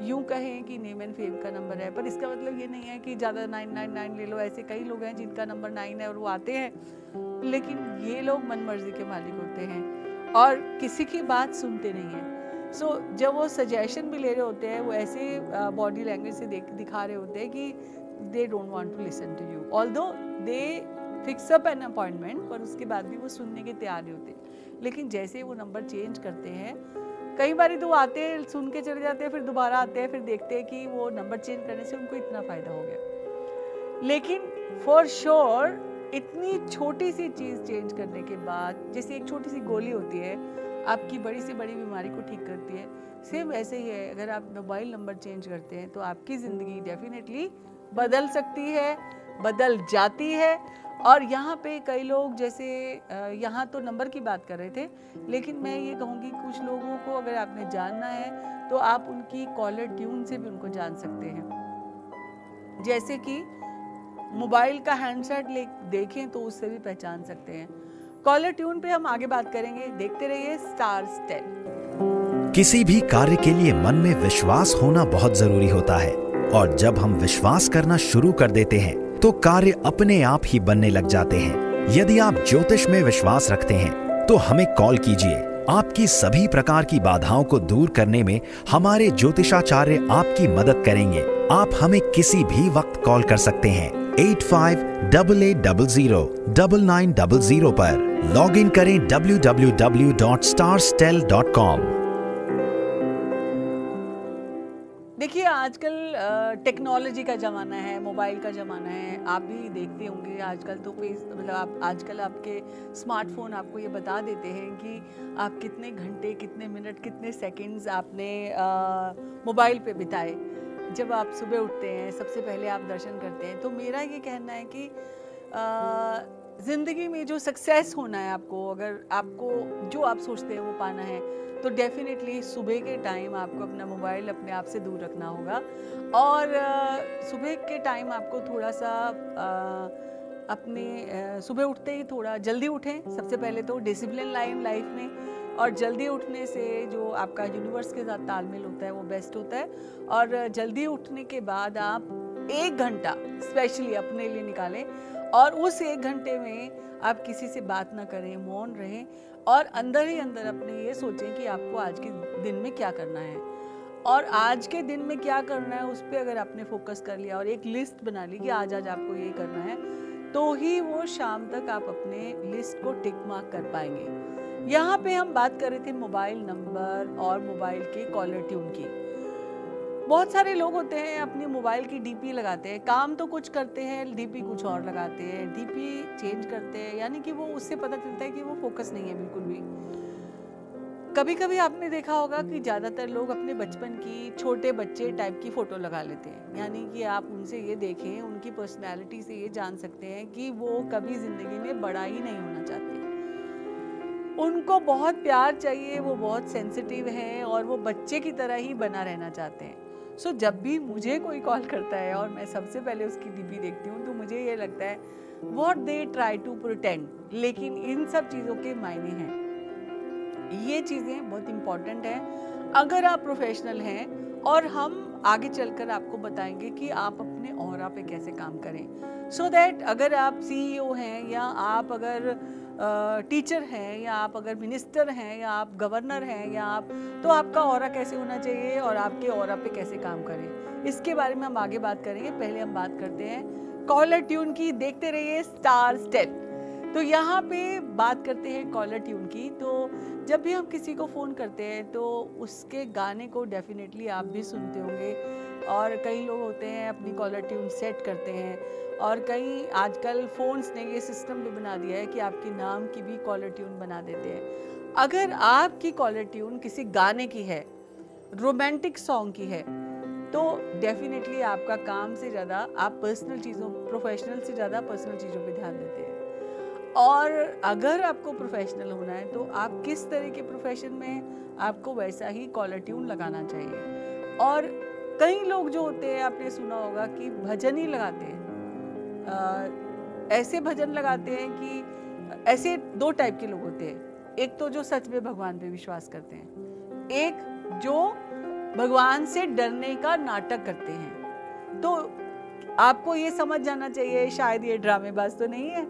यूँ कहें कि नेम एंड फेम का नंबर है पर इसका मतलब ये नहीं है कि ज़्यादा नाइन नाइन नाइन ले लो ऐसे कई लोग हैं जिनका नंबर नाइन है और वो आते हैं लेकिन ये लोग मन मर्ज़ी के मालिक होते हैं और किसी की बात सुनते नहीं हैं। सो so, जब वो सजेशन भी ले रहे होते हैं वो ऐसे बॉडी लैंग्वेज से देख दिखा रहे होते हैं कि they don't want to listen to you although they fix up an appointment पर उसके बाद भी वो सुनने के तैयार नहीं होते। लेकिन जैसे वो नंबर चेंज करते हैं कई बार तो आते हैं सुन के चले जाते हैं फिर दोबारा आते हैं फिर देखते हैं कि वो नंबर चेंज करने से उनको इतना फ़ायदा हो गया। लेकिन फॉर श्योर sure, इतनी छोटी सी चीज़ चेंज करने के बाद जैसे एक छोटी सी गोली होती है आपकी बड़ी से बड़ी बीमारी को ठीक करती है सेम ऐसे ही है अगर आप मोबाइल नंबर चेंज करते हैं तो आपकी ज़िंदगी डेफिनेटली बदल सकती है बदल जाती है और यहाँ पे कई लोग जैसे यहाँ तो नंबर की बात कर रहे थे, लेकिन मैं ये कहूँगी कुछ लोगों को अगर आपने जानना है तो आप उनकी कॉलर ट्यून से भी उनको जान सकते हैं। जैसे कि मोबाइल का हैंडसेट ले, देखें तो उससे भी पहचान सकते हैं। कॉलर ट्यून पे हम आगे बात करेंगे, देखते रहिए स्टार स्टेप किसी भी कार्य के लिए मन में विश्वास होना बहुत ज़रूरी होता है, और जब हम विश्वास करना शुरू कर देते हैं तो कार्य अपने आप ही बनने लग जाते हैं। यदि आप ज्योतिष में विश्वास रखते हैं तो हमें कॉल कीजिए। आपकी सभी प्रकार की बाधाओं को दूर करने में हमारे ज्योतिषाचार्य आपकी मदद करेंगे। आप हमें किसी भी वक्त कॉल कर सकते हैं। Eight five double eight double zero double nine double zero पर लॉग इन करें W W W dot Star Stel dot com. देखिए, आजकल टेक्नोलॉजी का ज़माना है मोबाइल का ज़माना है। आप भी देखते होंगे, आजकल तो फेस मतलब आप, आजकल आपके स्मार्टफ़ोन आपको ये बता देते हैं कि आप कितने घंटे, कितने मिनट कितने सेकंड्स आपने मोबाइल पे बिताए। जब आप सुबह उठते हैं, सबसे पहले आप दर्शन करते हैं तो मेरा ये कहना है कि ज़िंदगी में जो सक्सेस होना है आपको, अगर आपको, जो आप सोचते हैं वो पाना है तो डेफिनेटली सुबह के टाइम आपको अपना मोबाइल अपने आप से दूर रखना होगा। और सुबह के टाइम आपको थोड़ा सा अपने सुबह उठते ही थोड़ा जल्दी उठें। सबसे पहले तो डिसिप्लिन लाइन लाइफ में और जल्दी उठने से जो आपका यूनिवर्स के साथ तालमेल होता है वो बेस्ट होता है। और जल्दी उठने के बाद आप एक घंटा स्पेशली अपने लिए निकालें। और उस एक घंटे में आप किसी से बात ना करें, मौन रहें। और अंदर ही अंदर अपने ये सोचें कि आपको आज के दिन में क्या करना है। और आज के दिन में क्या करना है, उस पर अगर आपने फोकस कर लिया और एक लिस्ट बना ली कि आज आज आपको ये करना है तो ही वो शाम तक आप अपने लिस्ट को टिक मार्क कर पाएँगे। यहाँ पे हम बात कर रहे थे मोबाइल नंबर और मोबाइल के कॉलर ट्यून की। बहुत सारे लोग होते हैं, अपने मोबाइल की डीपी लगाते हैं, काम तो कुछ करते हैं, डीपी कुछ और लगाते हैं, डीपी चेंज करते हैं, यानी कि वो उससे पता चलता है कि वो फोकस नहीं है बिल्कुल भी। कभी कभी आपने देखा होगा कि ज़्यादातर लोग अपने बचपन की छोटे बच्चे टाइप की फ़ोटो लगा लेते हैं। यानी कि आप उनसे ये देखें, उनकी पर्सनैलिटी से ये जान सकते हैं कि वो कभी ज़िंदगी में बड़ा ही नहीं होना चाहते। उनको बहुत प्यार चाहिए, वो बहुत सेंसिटिव हैं और वो बच्चे की तरह ही बना रहना चाहते हैं। सो जब भी मुझे कोई कॉल करता है और मैं सबसे पहले उसकी डीपी देखती हूँ तो मुझे ये लगता है what they try to pretend लेकिन इन सब चीज़ों के मायने हैं। ये चीज़ें बहुत इंपॉर्टेंट हैं। अगर आप प्रोफेशनल हैं और हम आगे चलकर आपको बताएँगे कि आप अपने और पे कैसे काम करें। सो so दैट अगर आप सीईओ e हैं या आप अगर टीचर हैं या आप अगर मिनिस्टर हैं या आप गवर्नर हैं या आप तो आपका और कैसे होना चाहिए और आपके और पे कैसे काम करें? इसके बारे में हम आगे बात करेंगे। पहले हम बात करते हैं। कॉलर ट्यून की देखते रहिए स्टार स्टेट तो यहाँ पे बात करते हैं कॉलर ट्यून की। तो जब भी हम किसी को फ़ोन करते हैं तो उसके गाने को डेफिनेटली आप भी सुनते होंगे। और कई लोग होते हैं, अपनी कॉलर ट्यून सेट करते हैं और कई आजकल फ़ोन्स ने ये सिस्टम भी बना दिया है कि आपके नाम की भी कॉलर ट्यून बना देते हैं। अगर आपकी कॉलर ट्यून किसी गाने की है रोमांटिक सॉन्ग की है तो डेफिनेटली आपका काम से ज़्यादा आप पर्सनल चीज़ों प्रोफेशनल से ज़्यादा पर्सनल चीज़ों पे ध्यान देते हैं। और अगर आपको प्रोफेशनल होना है तो आप किस तरह के प्रोफेशन में आपको वैसा ही कॉलर ट्यून लगाना चाहिए। और कई लोग जो होते हैं, आपने सुना होगा कि भजन ही लगाते हैं। ऐसे भजन लगाते हैं कि ऐसे दो टाइप के लोग होते हैं। एक तो जो सच में भगवान पे विश्वास करते हैं, एक जो भगवान से डरने का नाटक करते हैं। तो आपको ये समझ जाना चाहिए, शायद ये ड्रामेबाज तो नहीं है।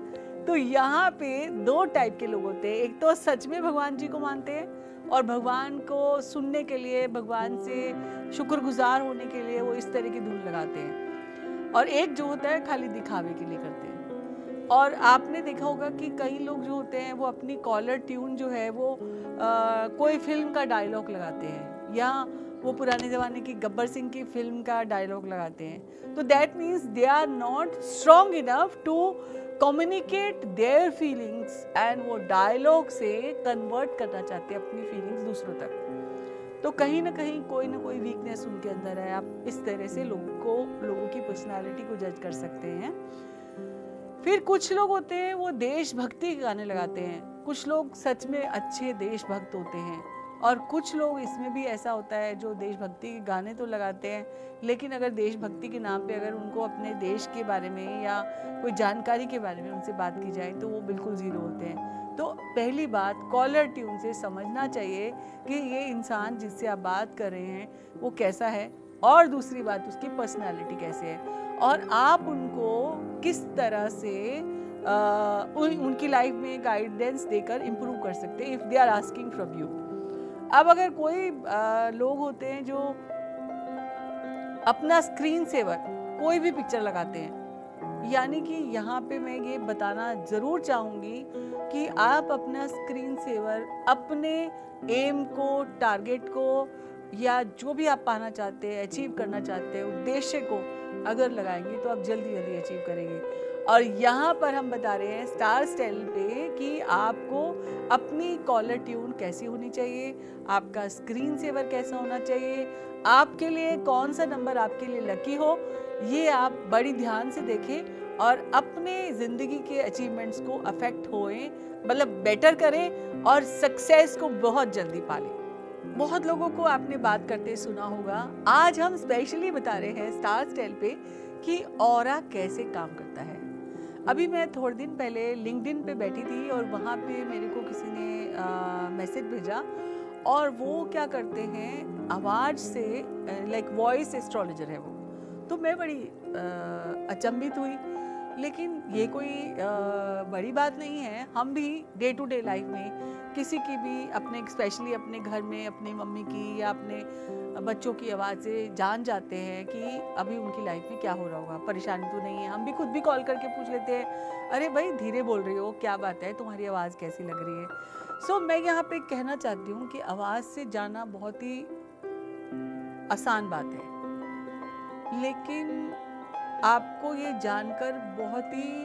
तो यहाँ पे दो टाइप के लोग होते हैं, एक तो सच में भगवान जी को मानते हैं और भगवान को सुनने के लिए भगवान से शुक्रगुजार होने के लिए वो इस तरह की धुन लगाते हैं। और एक जो होता है खाली दिखावे के लिए करते हैं। और आपने देखा होगा कि कई लोग जो होते हैं वो अपनी कॉलर ट्यून जो है वो आ, कोई फ़िल्म का डायलॉग लगाते हैं। या वो पुराने ज़माने की गब्बर सिंह की फ़िल्म का डायलॉग लगाते हैं। तो that means they are not strong enough to communicate their feelings and वो डायलॉग से कन्वर्ट करना चाहते हैं अपनी फीलिंग्स दूसरों तक। तो कहीं ना कहीं कोई ना कोई वीकनेस उनके अंदर है। आप इस तरह से लोगों को, लोगों की पर्सनालिटी को जज कर सकते हैं। फिर कुछ लोग होते हैं, वो देशभक्ति के गाने लगाते हैं। कुछ लोग सच में अच्छे देशभक्त होते हैं। और कुछ लोग इसमें भी ऐसा होता है जो देशभक्ति के गाने तो लगाते हैं लेकिन अगर देशभक्ति के नाम पे अगर उनको अपने देश के बारे में या कोई जानकारी के बारे में उनसे बात की जाए तो वो बिल्कुल ज़ीरो होते हैं। तो पहली बात कॉलर ट्यून से समझना चाहिए कि ये इंसान जिससे आप बात कर रहे हैं वो कैसा है? और दूसरी बात उसकी पर्सनालिटी कैसे है? और आप उनको किस तरह से आ, उन, उनकी लाइफ में गाइडेंस देकर इम्प्रूव कर सकते हैं if they are asking from you अब अगर कोई आ, लोग होते हैं जो अपना स्क्रीन सेवर कोई भी पिक्चर लगाते हैं यानी कि यहाँ पे मैं ये बताना ज़रूर चाहूँगी कि आप अपना स्क्रीन सेवर अपने एम को टारगेट को या जो भी आप पाना चाहते हैं अचीव करना चाहते हैं उद्देश्य को अगर लगाएँगे तो आप जल्दी जल्दी अचीव करेंगे। और यहाँ पर हम बता रहे हैं स्टार स्टाइल पे कि आपको अपनी कॉलर ट्यून कैसी होनी चाहिए, आपका स्क्रीन सेवर कैसा होना चाहिए, आपके लिए कौन सा नंबर आपके लिए लकी हो, ये आप बड़ी ध्यान से देखें और अपने ज़िंदगी के अचीवमेंट्स को अफेक्ट होए मतलब बेटर करें और सक्सेस को बहुत जल्दी पालें। बहुत लोगों को आपने बात करते सुना होगा, आज हम स्पेशली बता रहे हैं स्टार स्टाइल पे कि और कैसे काम करता है। अभी मैं थोड़े दिन पहले लिंकडिन पे बैठी थी और वहाँ पे मेरे को किसी ने मैसेज भेजा और वो क्या करते हैं, आवाज़ से लाइक वॉइस एस्ट्रोलॉजर है वो। तो मैं बड़ी अचंभित हुई। लेकिन ये कोई बड़ी बात नहीं है। हम भी डे टू डे लाइफ में किसी की भी अपने स्पेशली अपने घर में अपनी मम्मी की या अपने बच्चों की आवाज़ से जान जाते हैं कि अभी उनकी लाइफ में क्या हो रहा होगा। परेशानी तो नहीं है। हम भी खुद भी कॉल करके पूछ लेते हैं अरे भाई धीरे बोल रही हो क्या बात है? तुम्हारी आवाज़ कैसी लग रही है? सो so, मैं यहाँ पे कहना चाहती हूँ कि आवाज़ से जाना बहुत ही आसान बात है। लेकिन आपको ये जानकर बहुत ही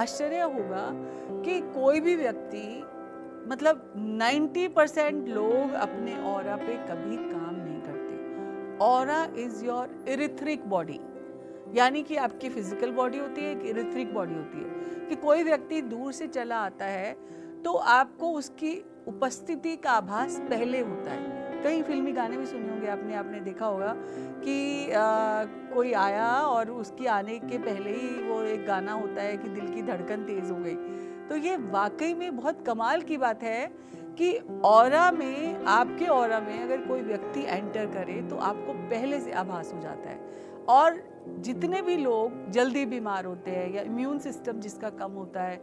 आश्चर्य होगा कि कोई भी व्यक्ति मतलब 90 परसेंट लोग अपने और पे कभी काम नहीं करते। और इज़ योर इरिथ्रिक बॉडी यानी कि आपकी फ़िज़िकल बॉडी होती है, एक इरिथ्रिक बॉडी होती है। कि कोई व्यक्ति दूर से चला आता है तो आपको उसकी उपस्थिति का आभास पहले होता है। कई फिल्मी गाने भी सुने होंगे आपने आपने देखा होगा कि आ, कोई आया और उसकी आने के पहले ही वो एक गाना होता है कि दिल की धड़कन तेज हो गई। तो ये वाकई में बहुत कमाल की बात है कि और में आपके और में अगर कोई व्यक्ति एंटर करे तो आपको पहले से आभास हो जाता है। और जितने भी लोग जल्दी बीमार होते हैं या इम्यून सिस्टम जिसका कम होता है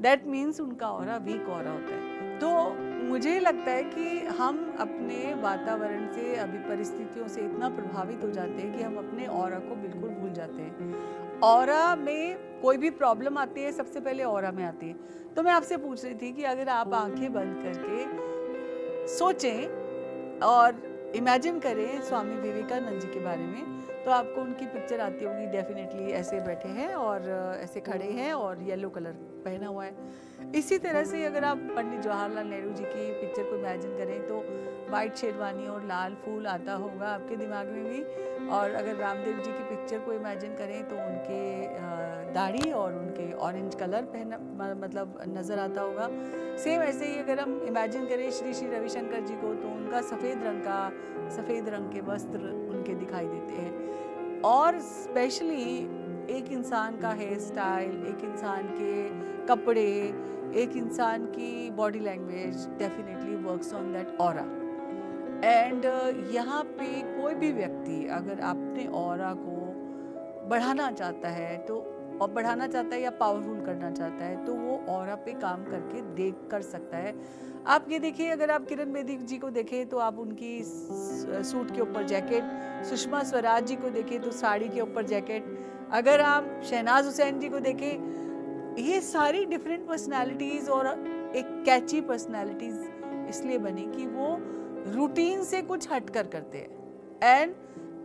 दैट मीन्स उनका और वीक और होता है। तो मुझे लगता है कि हम अपने वातावरण से, अभी परिस्थितियों से इतना प्रभावित हो जाते हैं कि हम अपने और को बिल्कुल भूल जाते हैं। और में कोई भी प्रॉब्लम आती है, सबसे पहले और में आती है। तो मैं आपसे पूछ रही थी कि अगर आप आँखें बंद करके सोचें और इमेजिन करें स्वामी विवेकानंद जी के बारे में तो आपको उनकी पिक्चर आती होगी डेफिनेटली ऐसे बैठे हैं और ऐसे खड़े हैं और येलो कलर पहना हुआ है। इसी तरह से अगर आप पंडित जवाहरलाल नेहरू जी की पिक्चर को इमेजिन करें तो वाइट शेरवानी और लाल फूल आता होगा आपके दिमाग में भी। और अगर रामदेव जी की पिक्चर को इमेजिन करें तो उनके दाढ़ी और उनके ऑरेंज कलर पहना मतलब नज़र आता होगा। सेम ऐसे ही अगर हम इमेजिन करें श्री श्री रविशंकर जी को तो उनका सफ़ेद रंग का सफ़ेद रंग के वस्त्र उनके दिखाई देते हैं। और स्पेशली एक इंसान का हेयर स्टाइल एक इंसान के कपड़े, एक इंसान की body language definitely works on that और एंड यहाँ पे कोई भी व्यक्ति अगर अपने और को बढ़ाना चाहता है तो और बढ़ाना चाहता है या पावरफुल करना चाहता है तो वो और पे काम करके देख, कर सकता है। आप ये देखिए, अगर आप किरण बेदी जी को देखें तो आप उनकी सूट के ऊपर जैकेट, सुषमा स्वराज जी को देखें तो साड़ी के ऊपर जैकेट। अगर आप शहनाज हुसैन जी को देखें, ये सारी डिफरेंट पर्सनालिटीज़ और एक कैची पर्सनालिटीज़ इसलिए बनी कि वो रूटीन से कुछ हटकर करते हैं। एंड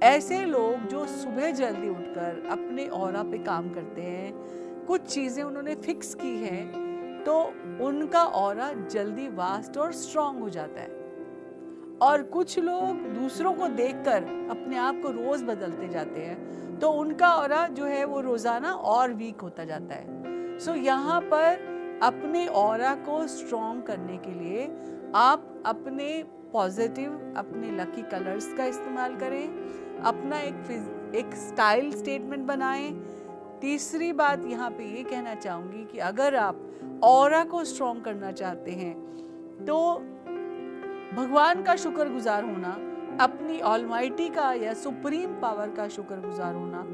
ऐसे लोग जो सुबह जल्दी उठकर अपने और पे काम करते हैं कुछ चीज़ें उन्होंने फिक्स की हैं तो उनका और जल्दी वास्ट और स्ट्रांग हो जाता है। और कुछ लोग दूसरों को देखकर अपने आप को रोज़ बदलते जाते हैं तो उनका और जो है वो रोज़ाना और वीक होता जाता है। सो so, यहाँ पर अपने और को स्ट्रॉन्ग करने के लिए आप अपने पॉजिटिव अपने लकी कलर्स का इस्तेमाल करें। अपना एक एक स्टाइल स्टेटमेंट बनाएँ। तीसरी बात यहाँ पे ये कहना चाहूँगी कि अगर आप और को स्ट्रॉन्ग करना चाहते हैं तो भगवान का शुक्रगुजार होना, अपनी ऑलमाइटी का या सुप्रीम पावर का शुक्रगुजार होना।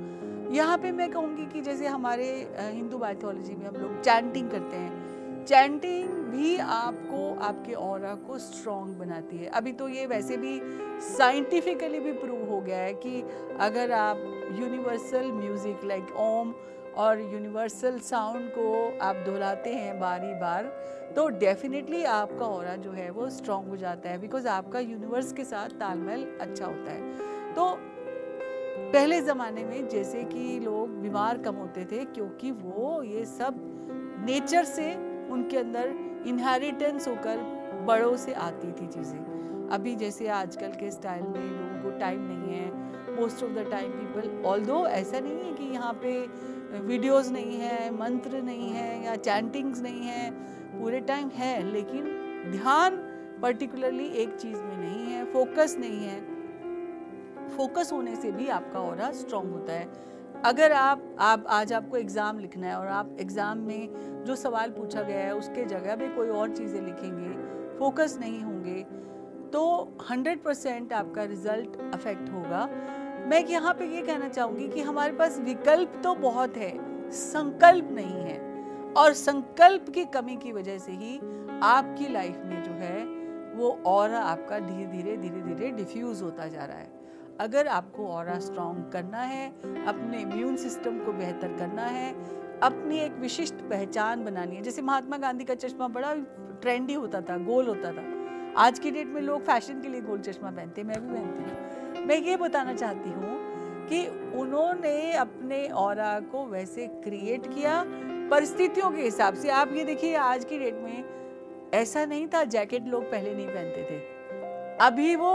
यहाँ पे मैं कहूँगी कि जैसे हमारे हिंदू बायोलॉजी में हम लोग चैंटिंग करते हैं। चैंटिंग भी आपको, आपके और को स्ट्रॉन्ग बनाती है। अभी तो ये वैसे भी साइंटिफिकली भी प्रूव हो गया है कि अगर आप यूनिवर्सल म्यूज़िक लाइक ओम और यूनिवर्सल साउंड को आप दोहराते हैं बारी बार तो डेफिनेटली आपका और जो है वो स्ट्रॉन्ग हो जाता है बिकॉज़ आपका यूनिवर्स के साथ तालमेल अच्छा होता है। तो पहले ज़माने में जैसे कि लोग बीमार कम होते थे क्योंकि वो ये सब नेचर से उनके अंदर इनहेरिटेंस होकर बड़ों से आती थी चीज़ें। अभी जैसे आजकल के स्टाइल में लोगों को टाइम नहीं है। Most of the time people all ऐसा नहीं है कि यहाँ पे वीडियोस नहीं है, मंत्र नहीं है या चैंटिंग्स नहीं है, पूरे टाइम है, लेकिन ध्यान पर्टिकुलरली एक चीज़ में नहीं है फोकस नहीं है। फोकस होने से भी आपका और स्ट्रांग होता है। अगर आप आप, आज आपको एग्ज़ाम लिखना है और आप एग्ज़ाम में जो सवाल पूछा गया है, उसके जगह पे कोई और चीज़ें लिखेंगे फोकस नहीं होंगे तो 100 परसेंट आपका रिज़ल्ट अफेक्ट होगा। मैं यहाँ पे ये कहना चाहूँगी कि हमारे पास विकल्प तो बहुत है, संकल्प नहीं है। और संकल्प की कमी की वजह से ही आपकी लाइफ में जो है, वो और आपका धीरे धीरे धीरे धीरे डिफ्यूज होता जा रहा है। अगर आपको और स्ट्रॉन्ग करना है, अपने इम्यून सिस्टम को बेहतर करना है, अपनी एक विशिष्ट पहचान बनानी है, जैसे महात्मा गांधी का चश्मा बड़ा ट्रेंडी होता था, गोल होता था। आज की डेट में लोग फ़ैशन के लिए गोल चश्मा पहनते हैं, मैं भी पहनती हूँ। मैं ये बताना चाहती हूँ कि उन्होंने अपने और को वैसे क्रिएट किया परिस्थितियों के हिसाब से। आप ये देखिए, आज की डेट में ऐसा नहीं था जैकेट लोग पहले नहीं पहनते थे। अभी वो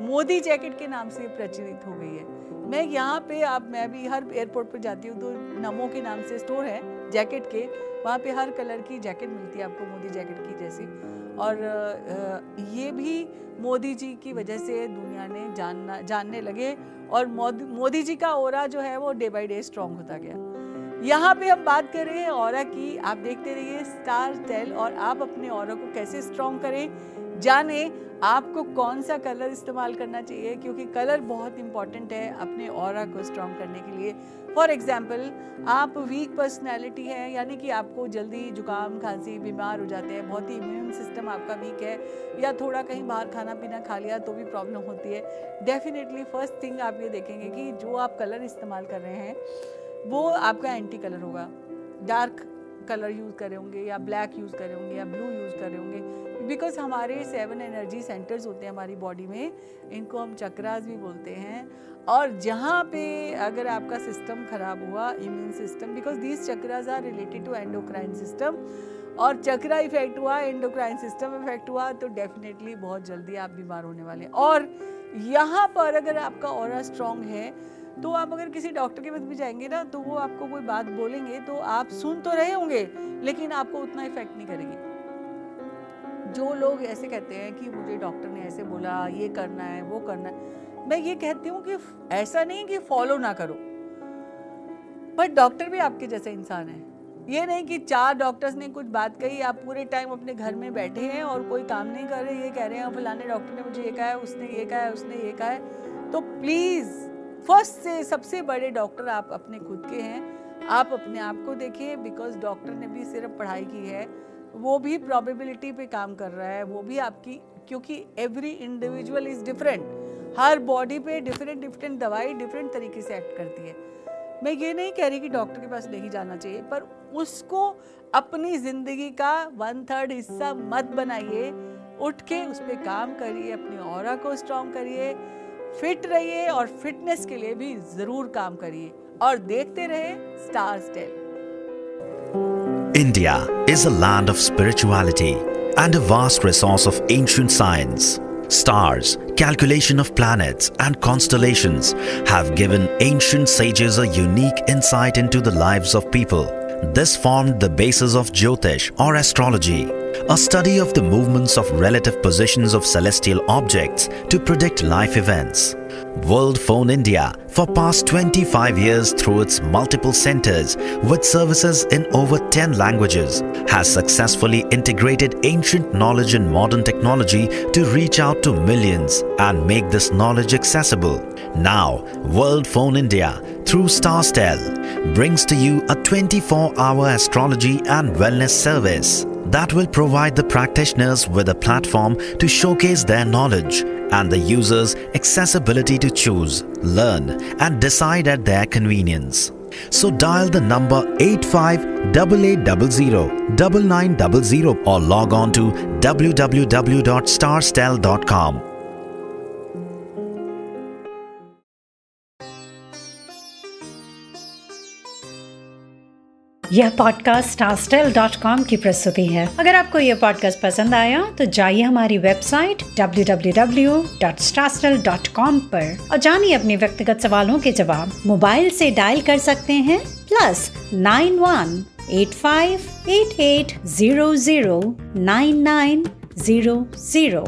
मोदी जैकेट के नाम से प्रचलित हो गई है। मैं यहाँ पे आप, मैं भी हर एयरपोर्ट पर जाती हूँ तो नमो के नाम से स्टोर है, जैकेट के। वहाँ पे हर कलर की जैकेट मिलती है आपको, मोदी जैकेट की जैसी। और ये भी मोदी जी की वजह से दुनिया ने जानना, जानने लगे और मोदी मोदी जी का ओरा जो है वो डे बाई डे स्ट्रॉन्ग होता गया। यहाँ पे हम बात कर रहे हैं और की। आप देखते रहिए स्टार टेल और आप अपने और को कैसे स्ट्रॉन्ग करें जाने आपको कौन सा कलर इस्तेमाल करना चाहिए, क्योंकि कलर बहुत इंपॉर्टेंट है अपने और को स्ट्रॉन्ग करने के लिए। फॉर एग्ज़ाम्पल आप वीक पर्सनैलिटी है, यानी कि आपको जल्दी जुकाम, खांसी, बीमार हो जाते हैं, बहुत ही इम्यून सिस्टम आपका वीक है, या थोड़ा कहीं बाहर खाना पीना खा लिया तो भी प्रॉब्लम होती है। डेफिनेटली फ़र्स्ट थिंग आप ये देखेंगे कि जो आप कलर इस्तेमाल कर रहे हैं, वो आपका एंटी कलर होगा। डार्क कलर यूज़ कर होंगे या ब्लैक यूज़ कर होंगे या ब्लू यूज़ कर होंगे बिकॉज़ हमारे सेवन एनर्जी सेंटर्स होते हैं हमारी बॉडी में, इनको हम चक्रास भी बोलते हैं। और जहाँ पे अगर आपका सिस्टम खराब हुआ immune system because these chakras are related to endocrine system और चक्रा इफ़ेक्ट हुआ एंडोक्राइन सिस्टम इफ़ेक्ट हुआ तो डेफिनेटली बहुत जल्दी आप बीमार होने वाले और यहाँ पर अगर आपका और स्ट्रॉन्ग है तो आप अगर किसी डॉक्टर के पास भी जाएँगे ना तो वो आपको कोई बात बोलेंगे तो आप सुन तो रहे होंगे, लेकिन आपको उतना इफ़ेक्ट नहीं करेगी। जो लोग ऐसे कहते हैं कि मुझे डॉक्टर ने ऐसे बोला, ये करना है, वो करना है, मैं ये कहती हूँ कि ऐसा नहीं कि फॉलो ना करो। पर डॉक्टर भी आपके जैसे इंसान है। ये नहीं कि चार डॉक्टर्स ने कुछ बात कही, आप पूरे टाइम अपने घर में बैठे हैं और कोई काम नहीं कर रहे, ये कह रहे हैं फलाने डॉक्टर ने मुझे ये कहा है, उसने ये कहा है, उसने ये कहा है। तो प्लीज़ फ़र्स्ट से सबसे बड़े डॉक्टर आप अपने खुद के हैं। आप अपने आप को देखिए बिकॉज़ डॉक्टर ने भी सिर्फ़ पढ़ाई की है। वो भी प्रोबेबिलिटी पे काम कर रहा है। वो भी आपकी, क्योंकि एवरी इंडिविजुअल इज़ डिफरेंट हर बॉडी पे डिफरेंट डिफरेंट दवाई डिफरेंट तरीके से एक्ट करती है। मैं ये नहीं कह रही कि डॉक्टर के पास नहीं जाना चाहिए, पर उसको अपनी ज़िंदगी का वन थर्ड हिस्सा मत बनाइए। उठ के उस पर काम करिए, अपने और को स्ट्रॉन्ग करिए। फिट रहिए और फिटनेस के लिए भी ज़रूर काम करिए और देखते रहे star stel India is a land of spirituality and a vast resource of ancient science. Stars, calculation of planets, and constellations have given ancient sages a unique insight into the lives of people. This formed the basis of Jyotish or astrology, a study of the movements of relative positions of celestial objects to predict life events. World Phone India for past 25 years through its multiple centers with services in over 10 languages has successfully integrated ancient knowledge and modern technology to reach out to millions and make this knowledge accessible. Now, World Phone India through Starstel brings to you a 24-hour astrology and wellness service that will provide the practitioners with a platform to showcase their knowledge and the users accessibility to choose, learn and decide at their convenience. So dial the number 858800 or log on to www.starstel.com. यह पॉडकास्ट स्टारस्टेल डॉट कॉम की प्रस्तुति है। अगर आपको यह पॉडकास्ट पसंद आया तो जाइए हमारी website W W W dot starstel dot com पर और जानिए अपने व्यक्तिगत सवालों के जवाब। मोबाइल से डायल कर सकते हैं plus nine one eight five eight eight zero zero nine nine zero zero